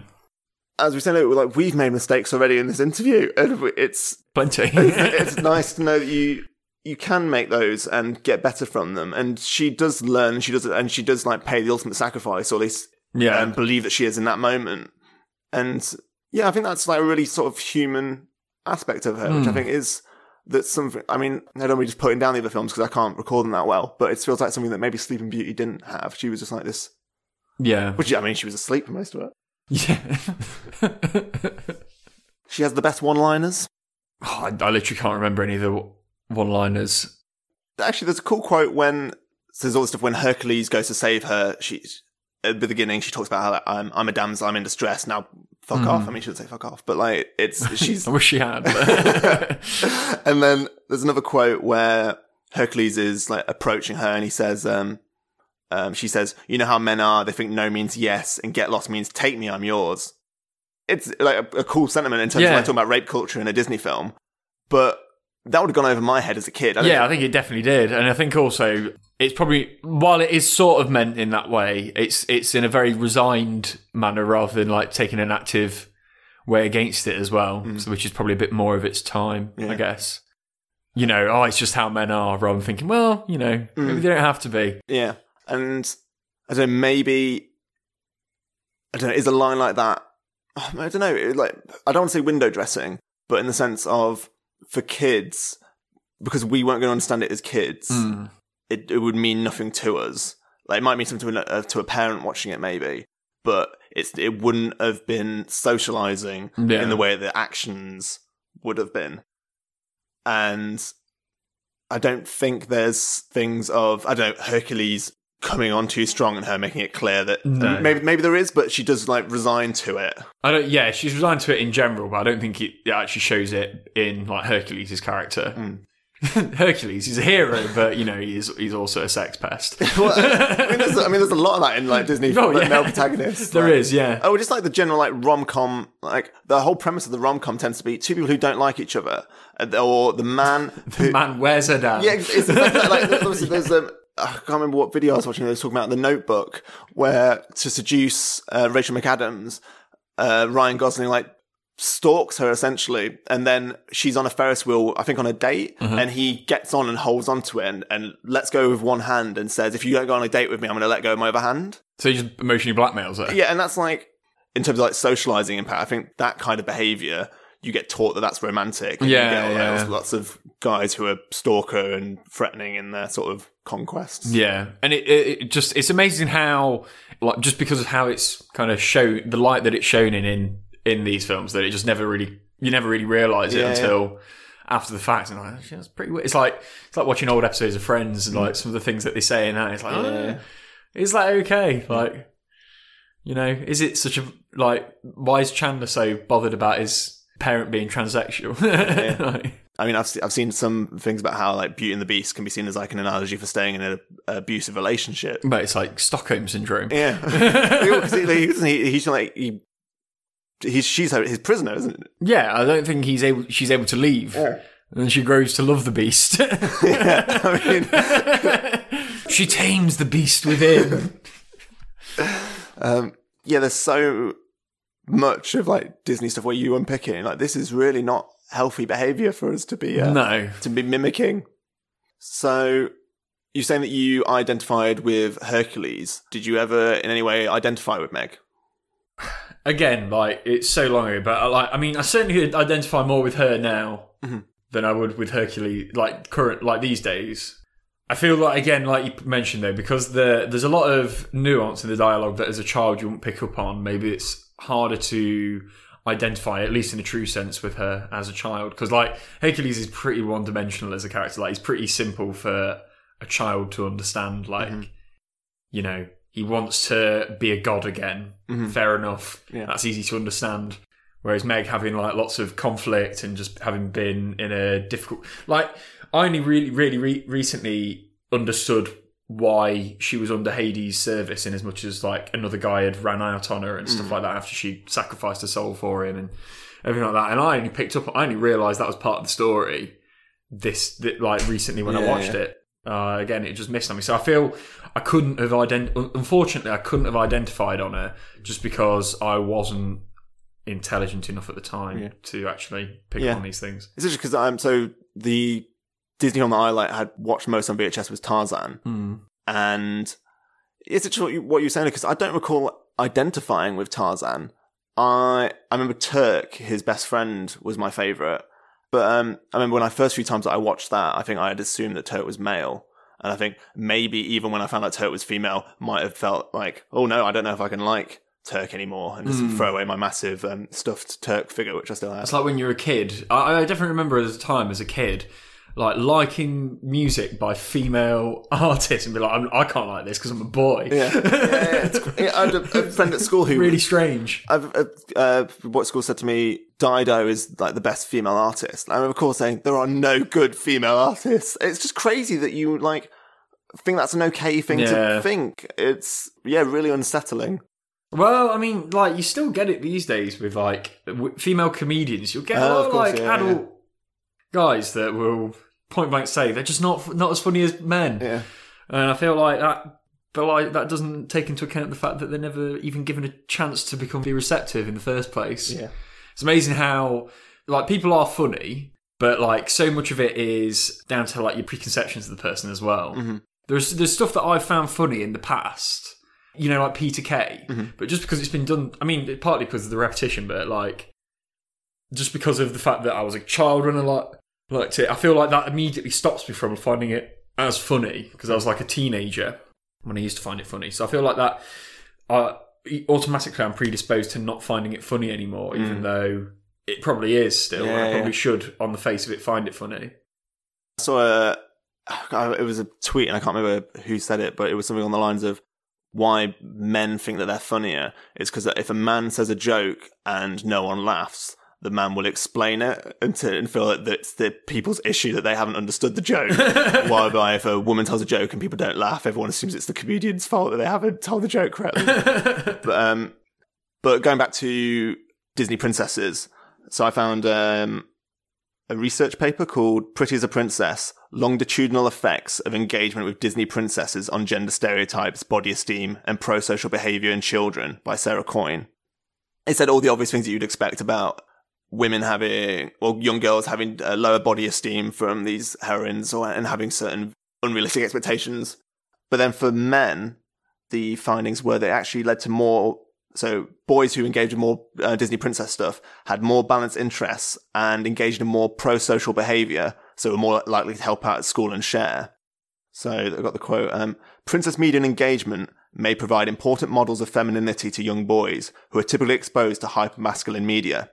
As we said, like we've made mistakes already in this interview, and it's plenty. [LAUGHS] it's [LAUGHS] nice to know that you you can make those and get better from them. And she does learn. She does, and she does like pay the ultimate sacrifice, or at least yeah, um, believe that she is in that moment. And yeah, I think that's like a really sort of human aspect of her, which I Hmm. think is that something. I mean, I don't be just putting down the other films because I can't record them that well, but it feels like something that maybe Sleeping Beauty didn't have. She was just like this. yeah, Which I mean, she was asleep for most of it. yeah. She has the best one-liners. Oh, I, I literally can't remember any of the one-liners. Actually, there's a cool quote when so there's all this stuff when Hercules goes to save her. She at the beginning she talks about how like, I'm I'm a damsel, I'm in distress. Now fuck Mm. off. I mean, she shouldn't say fuck off, but like it's [LAUGHS] she's I wish she had. [LAUGHS] and then there's another quote where Hercules is like approaching her and he says, um, um, she says, you know how men are, they think no means yes and get lost means take me, I'm yours. It's like a, a cool sentiment in terms Yeah. of like talking about rape culture in a Disney film, but that would have gone over my head as a kid. I yeah, I think it definitely did, and I think also it's probably while it is sort of meant in that way, it's it's in a very resigned manner rather than like taking an active way against it as well, mm. so, which is probably a bit more of its time, Yeah. I guess. You know, oh, it's just how men are, rather than thinking, well, you know, mm. maybe they don't have to be. Yeah, and I don't know, maybe I don't know. Is a line like that? [SIGHS] I don't know. it- Like I don't want to say window dressing, but in the sense of for kids, because we weren't going to understand it as kids, Mm. it, it would mean nothing to us. Like it might mean something to a, uh, to a parent watching it, maybe, but it's it wouldn't have been socializing Yeah. in the way that actions would have been. And I don't think there's things of I don't know Hercules coming on too strong and her making it clear that No. maybe maybe there is, but she does like resign to it. I don't. Yeah, she's resigned to it in general, but I don't think it, it actually shows it in like Hercules' character. Mm. [LAUGHS] Hercules, he's a hero, but you know he's he's also a sex pest. [LAUGHS] Well, I mean, there's, I mean, there's a lot of that in like Disney [LAUGHS] Oh, like, yeah. male protagonists. There like- is, yeah. Oh, just like the general like rom com, like the whole premise of the rom com tends to be two people who don't like each other, or the man who. Man wears her down. yeah, it's, it's that. like obviously there's um, I can't remember what video I was watching. They were talking about the Notebook, where to seduce uh, Rachel McAdams, uh, Ryan Gosling like stalks her essentially, and then she's on a Ferris wheel, I think on a date, and he gets on and holds onto it and, and lets go with one hand and says, "If you don't go on a date with me, I'm going to let go of my other hand." So he just emotionally blackmails her. Yeah, and that's like in terms of like socializing impact. I think that kind of behavior you get taught that that's romantic. And Yeah, yeah. those- lots of guys who are stalker and threatening in their sort of conquests. Yeah, and it, it, it just it's amazing how like just because of how it's kind of show the light that it's shown in in in these films that it just never really you never really realize it Yeah, until after the fact and like that's pretty weird. It's like it's like watching old episodes of Friends and like some of the things that they say in that. It's like, Yeah. oh, is that okay? Like, you know, is it such a like why is Chandler so bothered about his parent being transsexual? [LAUGHS] Like, I mean, I've, se- I've seen some things about how like Beauty and the Beast can be seen as like an analogy for staying in an abusive relationship. but it's like Stockholm syndrome. Yeah, [LAUGHS] he, he, he's like he, he's she's her, his prisoner, isn't it? Yeah, I don't think he's able. She's able to leave, and she grows to love the beast. [LAUGHS] I mean, she tames the beast within. um, yeah, there's so much of like Disney stuff where you unpick it, and, like this is really not healthy behavior for us to be uh, no, to be mimicking. So you're saying that you identified with Hercules. Did you ever in any way identify with Meg? [SIGHS] again, like it's so long ago, but I, like I mean, I certainly identify more with her now Mhm. than I would with Hercules, like current, like these days. I feel like again, like you mentioned though, because the there's a lot of nuance in the dialogue that as a child you wouldn't pick up on. Maybe it's harder to identify, at least in a true sense, with her as a child. Because like Hercules is pretty one dimensional as a character. Like he's pretty simple for a child to understand. Like mm-hmm. you know, he wants to be a god again. Mm-hmm. Fair enough. Yeah. That's easy to understand. Whereas Meg having like lots of conflict and just having been in a difficult, like I only really, really re- recently understood why she was under Hades' service in as much as like another guy had ran out on her and stuff like that after she sacrificed her soul for him and everything like that. And I only picked up, I only realised that was part of the story this, th- like recently when I watched yeah. it. Uh, again, it just missed on me. So I feel I couldn't have ident- unfortunately I couldn't have identified on her just because I wasn't intelligent enough at the time Yeah. to actually pick Yeah. up on these things. It's just because I'm so the Disney on that I like had watched most on VHS was Tarzan, Mm. and it's just what you, what you're saying because I don't recall identifying with Tarzan. I I remember Terk, his best friend, was my favorite, but um, I remember when I first few times that I watched that, I think I had assumed that Terk was male. And I think maybe even when I found out Terk was female, might have felt like, oh no, I don't know if I can like Terk anymore, and just throw away my massive um, stuffed Terk figure, which I still have. It's like when you're a kid. I, I definitely remember at the time as a kid, like liking music by female [LAUGHS] artists and be like, I'm, I can't like this because I'm a boy. Yeah, yeah, [LAUGHS] yeah. Yeah, I had a, a friend at school who really strange. I've, uh, uh, what school said to me, Dido is like the best female artist. I remember, of course, saying there are no good female artists. It's just crazy that you like think that's an okay thing Yeah. to think. It's yeah, really unsettling. Well, I mean, like you still get it these days with like w- female comedians. You'll get a Oh, lot of of course, like adult guys that will point blank say they're just not not as funny as men. Yeah, And I feel like that, but like that doesn't take into account the fact that they're never even given a chance to become be receptive in the first place. yeah, It's amazing how like people are funny, but like so much of it is down to like your preconceptions of the person as well. Mm-hmm. There's there's stuff that I've found funny in the past, you know, like Peter Kay, mm-hmm. but just because it's been done, I mean, partly because of the repetition, but like just because of the fact that I was a child when I like liked it, I feel like that immediately stops me from finding it as funny because I was like a teenager when I used to find it funny. So I feel like that uh, automatically I'm predisposed to not finding it funny anymore, even though it probably is still. and I Mm. Probably yeah. should, on the face of it, find it funny. I saw a, it was a tweet, and I can't remember who said it, but it was something on the lines of why men think that they're funnier. It's because if a man says a joke and no one laughs, the man will explain it and, to, and feel that it's the people's issue that they haven't understood the joke. [LAUGHS] Whereby if a woman tells a joke and people don't laugh, everyone assumes it's the comedian's fault that they haven't told the joke correctly. [LAUGHS] but um, but going back to Disney princesses, so I found um, a research paper called Pretty as a Princess Longitudinal Effects of Engagement with Disney Princesses on Gender Stereotypes, Body Esteem, and Pro Social Behavior in Children by Sarah Coyne. It said all the obvious things that you'd expect about women having, or young girls having lower body esteem from these heroines or, and having certain unrealistic expectations. But then for men, the findings were they actually led to more So boys who engaged in more uh, Disney princess stuff had more balanced interests and engaged in more pro-social behavior, so were more likely to help out at school and share. So I've got the quote, um, princess media and engagement may provide important models of femininity to young boys who are typically exposed to hyper-masculine media.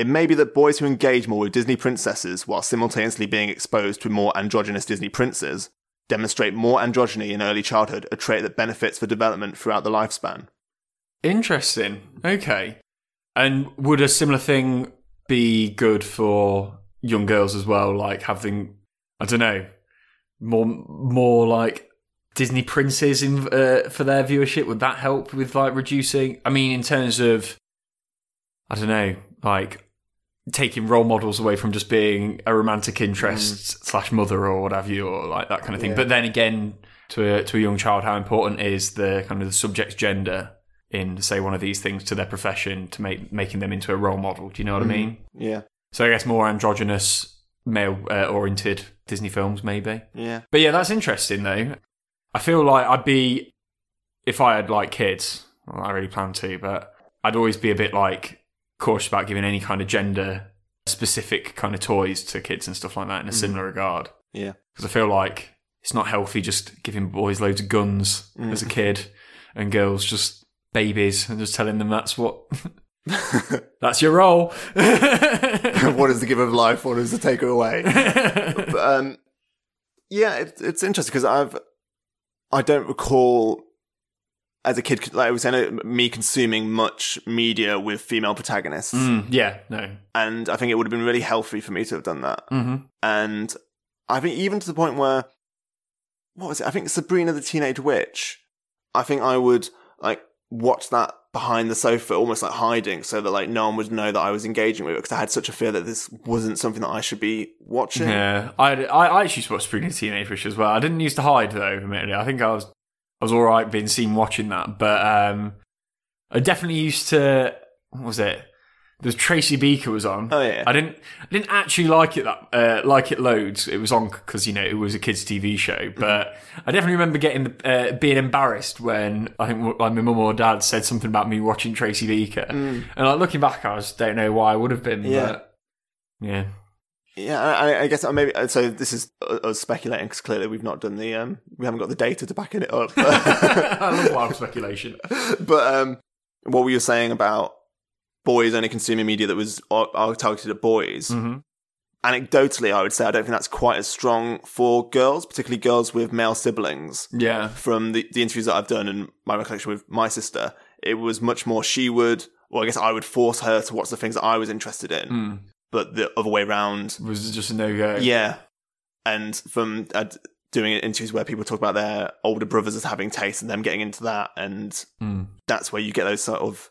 It may be that boys who engage more with Disney princesses while simultaneously being exposed to more androgynous Disney princes demonstrate more androgyny in early childhood, a trait that benefits for development throughout the lifespan. Interesting. Okay. And would a similar thing be good for young girls as well? Like having, I don't know, more more like Disney princes in uh, for their viewership. Would that help with like reducing? I mean, in terms of, I don't know, like taking role models away from just being a romantic interest slash mother or what have you, or like that kind of thing. Yeah. But then again, to a, to a young child, how important is the kind of the subject's gender in say one of these things to their profession to make making them into a role model? Do you know what I mean? Yeah, So I guess more androgynous, male uh, oriented Disney films, maybe. yeah, But yeah, that's interesting though. I feel like I'd be if I had like kids. Well, I really plan to, but I'd always be a bit like cautious about giving any kind of gender specific kind of toys to kids and stuff like that in a similar regard. yeah. Because I feel like it's not healthy just giving boys loads of guns as a kid and girls just babies and just telling them that's what [LAUGHS] that's your role. [LAUGHS] what is the give of life? What is the take away? [LAUGHS] but, um, yeah, it, it's interesting because I've I don't recall as a kid, like I was saying, me consuming much media with female protagonists, Mm, yeah, no. and I think it would have been really healthy for me to have done that. hmm And I think even to the point where what was it? I think Sabrina the Teenage Witch. I think I would like watch that behind the sofa, almost like hiding, so that like no one would know that I was engaging with it because I had such a fear that this wasn't something that I should be watching. Yeah, I, I, I actually watched Sabrina the Teenage Witch as well. I didn't used to hide though. Admittedly, I think I was I was all right being seen watching that, but um, I definitely used to. What was it? There's Tracy Beaker was on. Oh, yeah. I didn't I didn't actually like it that uh, like it loads. It was on because you know it was a kids TV show, but I definitely remember getting the, uh, being embarrassed when I think like my mum or dad said something about me watching Tracy Beaker, and like looking back, I just don't know why I would have been. Yeah. but, yeah. Yeah, I, I guess I maybe so. This is us speculating because clearly we've not done the um, we haven't got the data to back it up. [LAUGHS] I love wild speculation. [LAUGHS] but um, what were you saying about boys only consuming media that was uh, uh, targeted at boys? hmm Anecdotally, I would say I don't think that's quite as strong for girls, particularly girls with male siblings. Yeah. From the, the interviews that I've done and my recollection with my sister, it was much more she would, or I guess I would force her to watch the things that I was interested in, Mm. But the other way round. Was just a no go? Yeah. And from uh, doing interviews where people talk about their older brothers as having taste and them getting into that, and Mm. that's where you get those sort of,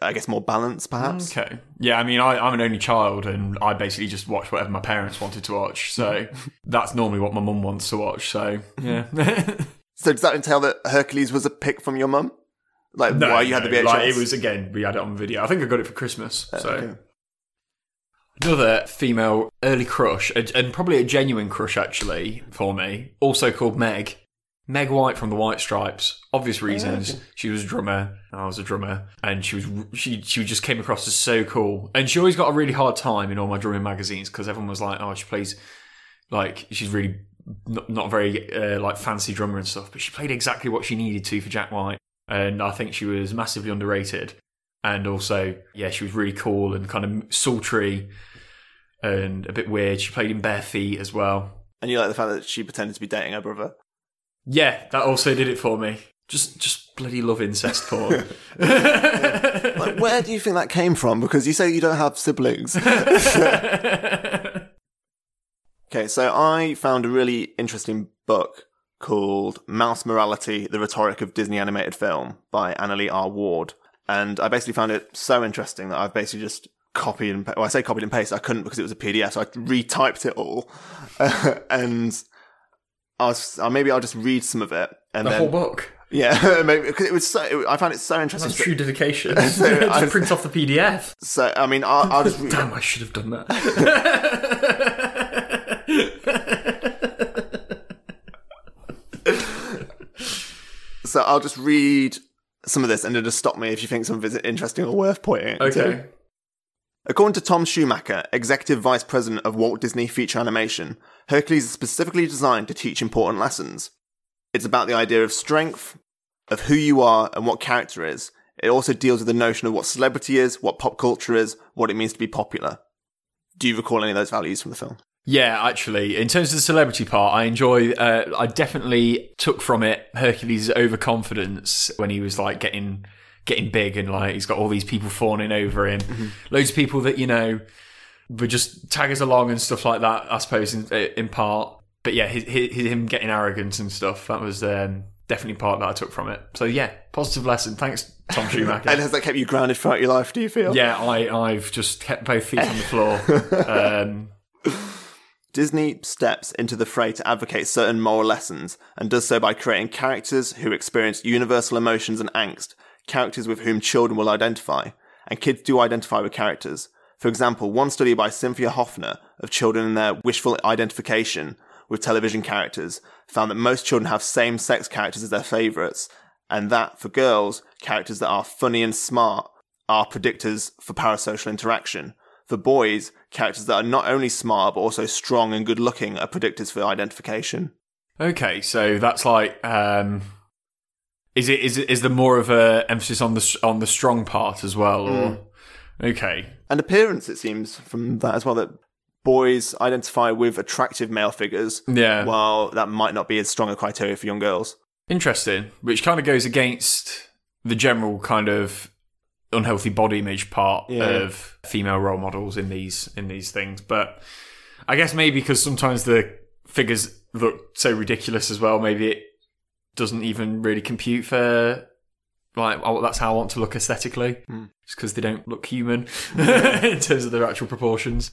I guess, more balance, perhaps. Okay. Yeah, I mean, I, I'm an only child, and I basically just watch whatever my parents wanted to watch. So [LAUGHS] that's normally what my mum wants to watch. So yeah. [LAUGHS] So does that entail that Hercules was a pick from your mum? Like No, why you had no, the VHS? Like, it was again, we had it on video. I think I got it for Christmas. So okay. Another female early crush, and probably a genuine crush actually for me, also called Meg. Meg White from the White Stripes. Obvious reasons. She was a drummer, I was a drummer, and she was she she just came across as so cool. And she always got a really hard time in all my drumming magazines because everyone was like, "Oh, she plays like she's really not, not very uh, like fancy drummer and stuff," but she played exactly what she needed to for Jack White, and I think she was massively underrated. And also, yeah, she was really cool and kind of sultry and a bit weird. She played in bare feet as well. And you like the fact that she pretended to be dating her brother. Yeah, that also did it for me. Just, just bloody love incest porn. [LAUGHS] Like, where do you think that came from? Because you say you don't have siblings. [LAUGHS] okay, so I found a really interesting book called Mouse Morality: The Rhetoric of Disney Animated Film by Annalee R. Ward, and I basically found it so interesting that I've basically just copied and pa- well, I say copied and pasted. I couldn't because it was a PDF, so I retyped it all, [LAUGHS] and I was uh, maybe I'll just read some of it and the then whole book. yeah, [LAUGHS] maybe because it was so. It, I found it so interesting. That's true dedication. [LAUGHS] So I- print off the PDF. So I mean, I'll, I'll just read. Damn, I should have done that. So I'll just read some of this and it'll just stop me if you think some of it's interesting or worth pointing. to. According to Tom Schumacher, Executive Vice President of Walt Disney Feature Animation, Hercules is specifically designed to teach important lessons. It's about the idea of strength, of who you are and what character is. It also deals with the notion of what celebrity is, what pop culture is, what it means to be popular. Do you recall any of those values from the film? Yeah, actually, in terms of the celebrity part, I enjoy. Uh, I definitely took from it Hercules' overconfidence when he was like getting getting big and like he's got all these people fawning over him, loads of people that you know would just tag us along and stuff like that. I suppose in in part, but yeah, his, his, him getting arrogant and stuff that was um, definitely part that I took from it. So yeah, positive lesson. Thanks, Tom [LAUGHS] Schumacher. And has that kept you grounded throughout your life, do you feel? yeah, I I've just kept both feet on the floor. [LAUGHS] Um, Disney steps into the fray to advocate certain moral lessons and does so by creating characters who experience universal emotions and angst, characters with whom children will identify. And kids do identify with characters. For example, one study by Cynthia Hoffner of children and their wishful identification with television characters found that most children have same sex characters as their favourites, and that for girls, characters that are funny and smart are predictors for parasocial interaction. For boys, characters that are not only smart but also strong and good looking are predictors for identification. Okay, so that's like, um, is it is it, is there more of a emphasis on the on the strong part as well, or mm. okay, And appearance, it seems, from that as well, that boys identify with attractive male figures, yeah, while that might not be as strong a criteria for young girls. interesting. Which kind of goes against the general kind of unhealthy body image part Yeah. of female role models in these in these things, but I guess maybe because sometimes the figures look so ridiculous as well, maybe it doesn't even really compute for like oh, that's how I want to look aesthetically. Just because they don't look human [LAUGHS] in terms of their actual proportions.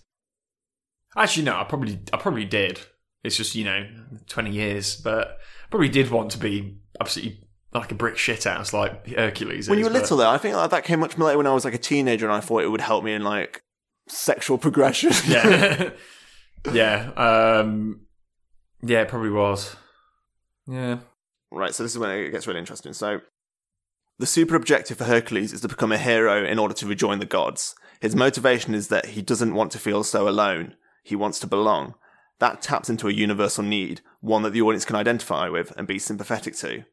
Actually, no, I probably I probably did. It's just you know twenty years, but I probably did want to be absolutely like a brick shit house like Hercules. When is, you were but- little, though, I think like, that came much more later when I was like a teenager, and I thought it would help me in like sexual progression. [LAUGHS] yeah, [LAUGHS] yeah, um, yeah, it probably was. Yeah, Right, so this is when it gets really interesting. So, the super objective for Hercules is to become a hero in order to rejoin the gods. His motivation is that he doesn't want to feel so alone. He wants to belong. That taps into a universal need, one that the audience can identify with and be sympathetic to.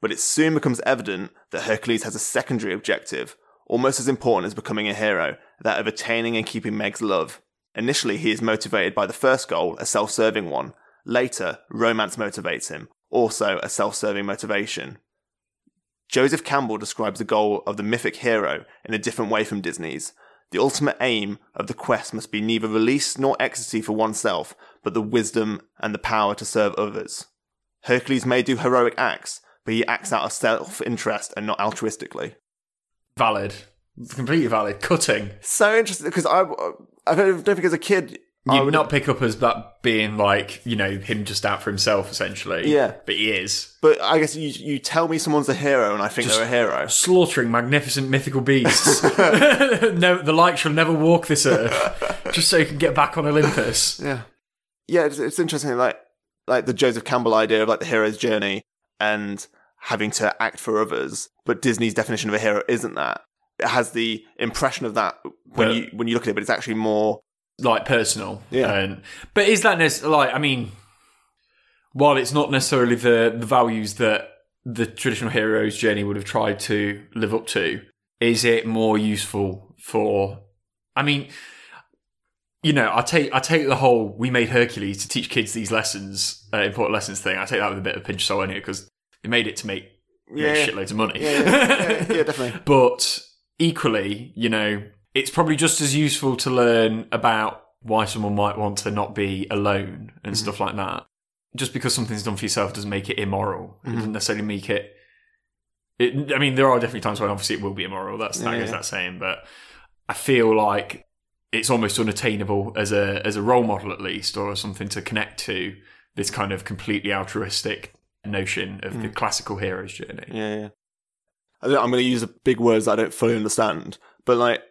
But it soon becomes evident that Hercules has a secondary objective, almost as important as becoming a hero, that of attaining and keeping Meg's love. Initially, he is motivated by the first goal, a self serving one. Later, romance motivates him, also a self serving motivation. Joseph Campbell describes the goal of the mythic hero in a different way from Disney's. The ultimate aim of the quest must be neither release nor ecstasy for oneself, but the wisdom and the power to serve others. Hercules may do heroic acts, but he acts out of self interest and not altruistically. valid, completely valid. Cutting. So interesting because I, I don't think as a kid, I You would not pick up as that being like you know him just out for himself essentially. Yeah. but he is But I guess you you tell me someone's a hero, and I think they're a hero. slaughtering magnificent mythical beasts. [LAUGHS] [LAUGHS] no, the like shall never walk this earth, just so he can get back on Olympus. Yeah, yeah. It's, it's interesting, like like the Joseph Campbell idea of like the hero's journey and having to act for others. But Disney's definition of a hero isn't that. It has the impression of that when But- you when you look at it, but it's actually more. Like personal. Yeah. And, but is that necessarily like? I mean, while it's not necessarily the the values that the traditional hero's journey would have tried to live up to, is it more useful for? I mean, you know, I take I take the whole we made Hercules to teach kids these lessons, uh, important lessons thing. I take that with a bit of a pinch of salt anyway because they made it to make Yeah. shitloads of money. Yeah, yeah, yeah, yeah, definitely. [LAUGHS] But equally, you know, it's probably just as useful to learn about why someone might want to not be alone and mm-hmm. stuff like that. Just because something's done for yourself doesn't make it immoral. It mm-hmm. doesn't necessarily make it. It, I mean, there are definitely times when obviously it will be immoral. That's that Yeah, goes yeah. that saying, but I feel like it's almost unattainable as a as a role model at least, or something to connect to this kind of completely altruistic notion of the mm. classical hero's journey. Yeah, yeah. I'm going to use big words that I don't fully understand, but like,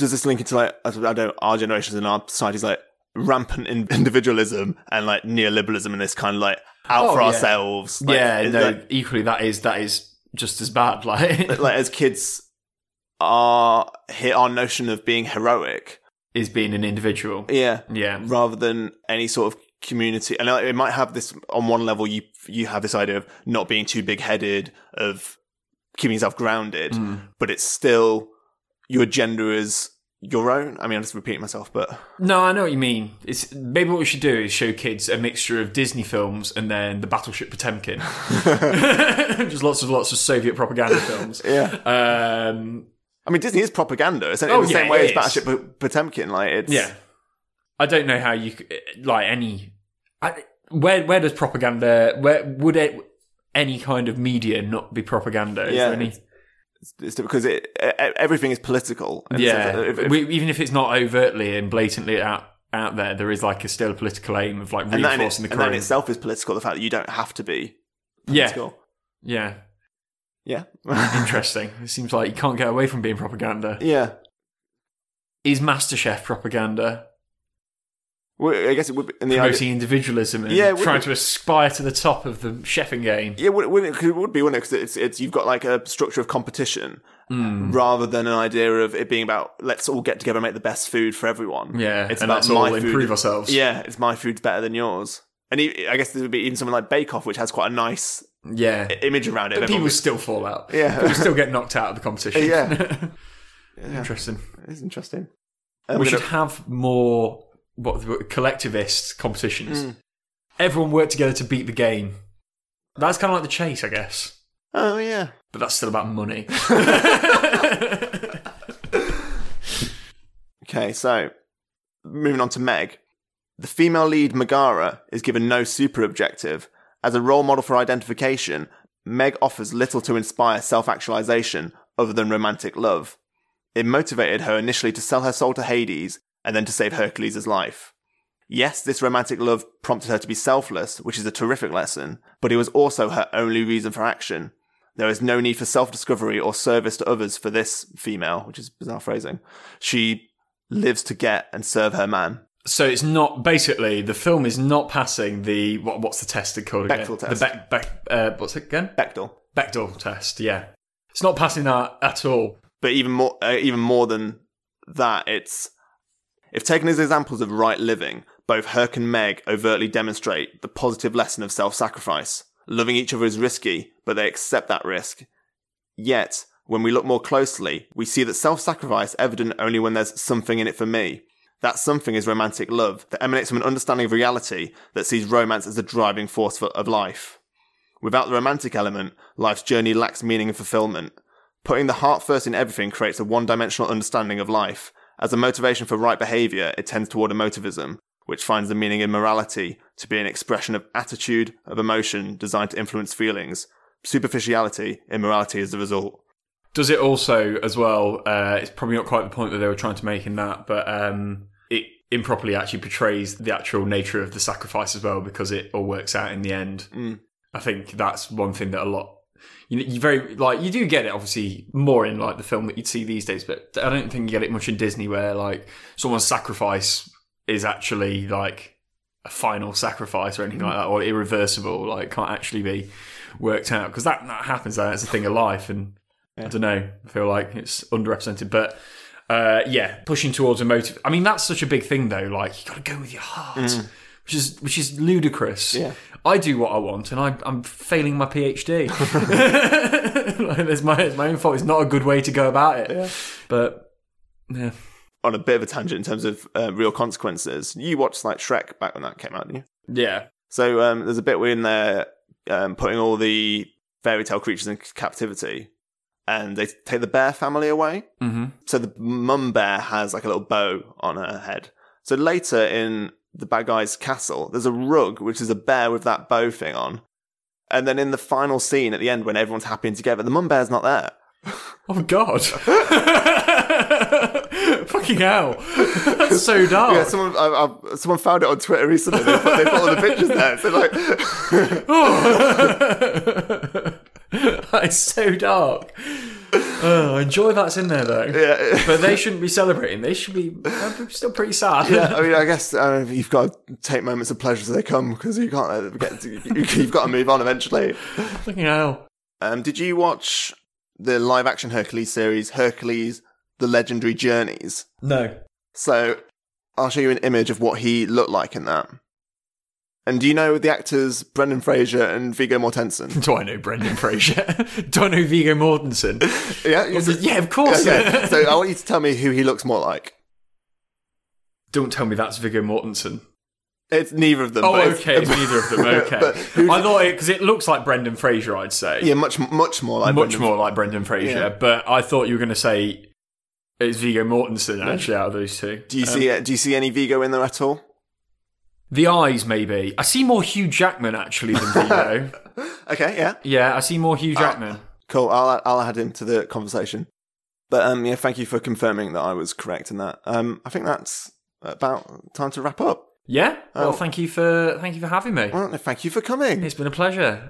does this link into like I don't know our generations and our societies like rampant in- [LAUGHS] individualism and like neoliberalism and this kind of like out Oh, for yeah. ourselves? Like, yeah, no. that- equally, that is that is just as bad. [LAUGHS] Like, like as kids are hit our notion of being heroic. is being an individual. Yeah. Yeah. rather than any sort of community. And like, it might have this on one level. You you have this idea of not being too big headed, of keeping yourself grounded, mm. but it's still your gender is your own. I mean, I'm just repeating myself, but No, I know what you mean. It's maybe what we should do is show kids a mixture of Disney films and then the Battleship Potemkin. [LAUGHS] [LAUGHS] Just lots of lots of Soviet propaganda films. [LAUGHS] yeah. Um, I mean, Disney is propaganda. It's in Oh, the yeah, same way as is. Battleship Potemkin. Like it's yeah, I don't know how you like any. I, where where does propaganda? Where would it any kind of media not be propaganda? Is Yeah, there any? It's, because it, everything is political. in the sense Yeah, if- if- we, even if it's not overtly and blatantly out out there, there is like a still a political aim of like and that, in, reinforcing and the that in current. itself is political. The fact that you don't have to be yeah, yeah. Yeah. [LAUGHS] Interesting. it seems like you can't get away from being propaganda. yeah. Is MasterChef propaganda? I guess it would be in the idea. Promoting individualism and Yeah, trying to aspire to the top of the chefing game. Yeah, would, would it, 'cause it would be, wouldn't it? Because it's, it's you've got like a structure of competition Hmm. rather than an idea of it being about let's all get together and make the best food for everyone. Yeah, it's about my all food. improve ourselves. Yeah, it's my food's better than yours. And I guess there would be even something like Bake Off, which has quite a nice Yeah. image around it. But people still fall out. Yeah. [LAUGHS] People still get knocked out of the competition. Yeah. [LAUGHS] Interesting. it's interesting. we should have more what collectivist competitions. Hmm. Everyone worked together to beat the game. That's kind of like the chase, I guess. Oh yeah. But that's still about money. [LAUGHS] [LAUGHS] Okay, so moving on to Meg. The female lead, Megara, is given no super objective. As a role model for identification, Meg offers little to inspire self actualization other than romantic love. It motivated her initially to sell her soul to Hades and then to save Hercules' life. Yes, this romantic love prompted her to be selfless, which is a terrific lesson, but it was also her only reason for action. There is no need for self discovery or service to others for this female, which is bizarre phrasing. She lives to get and serve her man. so it's not basically the film is not passing the what, what's the test called again? Bechdel test. The Beck, Beck, uh, what's it again? Bechdel. Bechdel test. Yeah, it's not passing that at all. But even more, uh, even more than that, it's if taken as examples of right living, both Herc and Meg overtly demonstrate the positive lesson of self-sacrifice. Loving each other is risky, but they accept that risk. Yet, when we look more closely, we see that self-sacrifice evident only when there's something in it for me. That something is romantic love that emanates from an understanding of reality that sees romance as a driving force for, of life. Without the romantic element, life's journey lacks meaning and fulfillment. Putting the heart first in everything creates a one dimensional understanding of life. As a motivation for right behavior, it tends toward emotivism, which finds the meaning in morality to be an expression of attitude, of emotion designed to influence feelings. Superficiality, immorality is the result. Does it also, as well? Uh, it's probably not quite the point that they were trying to make in that, but um, it improperly actually portrays the actual nature of the sacrifice as well because it all works out in the end. Mm. I think that's one thing that a lot. You, you very like you do get it obviously more in like the film that you'd see these days, but I don't think you get it much in Disney where like someone's sacrifice is actually like a final sacrifice or anything like that or irreversible, like can't actually be worked out because that, that happens. That's a thing of life, and I don't know. I feel like it's underrepresented, but uh, yeah, pushing towards a motive. I mean, that's such a big thing, though. Like you got to go with your heart, which is which is ludicrous. Yeah. I do what I want, and I, I'm failing my PhD. it's [LAUGHS] my it's my own fault. It's not a good way to go about it. But yeah, On a bit of a tangent in terms of uh, real consequences, you watched like Shrek back when that came out, didn't you? yeah, So um, there's a bit where in there um, putting all the fairy tale creatures in captivity, and they take the bear family away. hmm So the mum bear has like a little bow on her head. So later in the bad guy's castle, there's a rug which is a bear with that bow thing on. And then in the final scene at the end, when everyone's happy and together, the mum bear's not there. Oh God! [LAUGHS] Fucking hell! That's so dark. Yeah, someone I, I, someone found it on Twitter recently. They put, they put all the pictures there. So like, [LAUGHS] oh. [LAUGHS] It's so dark. Oh, enjoy that's in there though. yeah, But they shouldn't be celebrating. They should be they're still pretty sad. yeah. I mean, I guess uh, you've got to take moments of pleasure as they come because you can't uh, get. To, you, [LAUGHS] you've got to move on eventually. Fucking hell. Um, did you watch the live action Hercules series, Hercules: The Legendary Journeys? No. So I'll show you an image of what he looked like in that. And do you know the actors Brendan Fraser and Viggo Mortensen? [LAUGHS] Do I know Brendan Fraser? [LAUGHS] Do I know Viggo Mortensen? yeah, you yeah, of course. Okay, [LAUGHS] so I want you to tell me who he looks more like. Don't tell me that's Viggo Mortensen. It's neither of them. Oh, but it's- okay, it's neither of them. Okay, But who- I thought it because it looks like Brendan Fraser. I'd say Yeah, much much more like much Brendan- more like Brendan Fraser. Yeah. But I thought you were going to say it's Viggo Mortensen. Actually, out of those two, Do you Um, see do you see any Viggo in there at all? The eyes? Maybe I see more Hugh Jackman actually than Viggo. [LAUGHS] Okay, yeah, yeah, I see more Hugh Jackman. cool. I'll I'll add him to the conversation. But um, yeah, thank you for confirming that I was correct in that. Um, I think that's about time to wrap up. Yeah. Well, Oh. thank you for thank you for having me. Well, thank you for coming. It's been a pleasure.